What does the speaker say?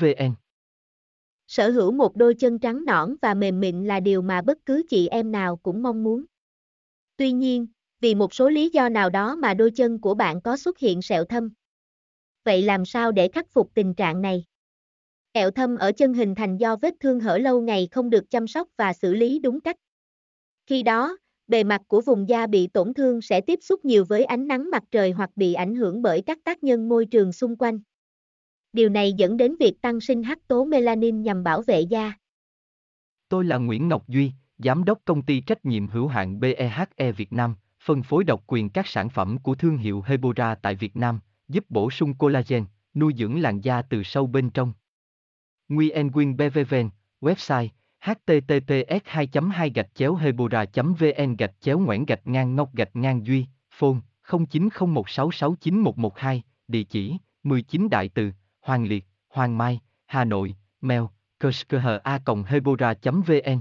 vn sở hữu một đôi chân trắng nõn và mềm mịn là điều mà bất cứ chị em nào cũng mong muốn tuy nhiên vì một số lý do nào đó mà đôi chân của bạn có xuất hiện sẹo thâm vậy làm sao để khắc phục tình trạng này Ẹo thâm ở chân hình thành do vết thương hở lâu ngày không được chăm sóc và xử lý đúng cách. Khi đó, bề mặt của vùng da bị tổn thương sẽ tiếp xúc nhiều với ánh nắng mặt trời hoặc bị ảnh hưởng bởi các tác nhân môi trường xung quanh. Điều này dẫn đến việc tăng sinh hắc tố melanin nhằm bảo vệ da. Tôi là Nguyễn Ngọc Duy, Giám đốc công ty trách nhiệm hữu hạn BEHE Việt Nam, phân phối độc quyền các sản phẩm của thương hiệu Hebora tại Việt Nam, giúp bổ sung collagen, nuôi dưỡng làn da từ sâu bên trong. Nguyen Quyên BVVN, website https 2 2 gạch chéo hebora vn gạch chéo ngoãn gạch ngang ngọc gạch ngang duy phone 0901669112 địa chỉ 19 đại từ hoàng liệt hoàng mai hà nội mail a hebora vn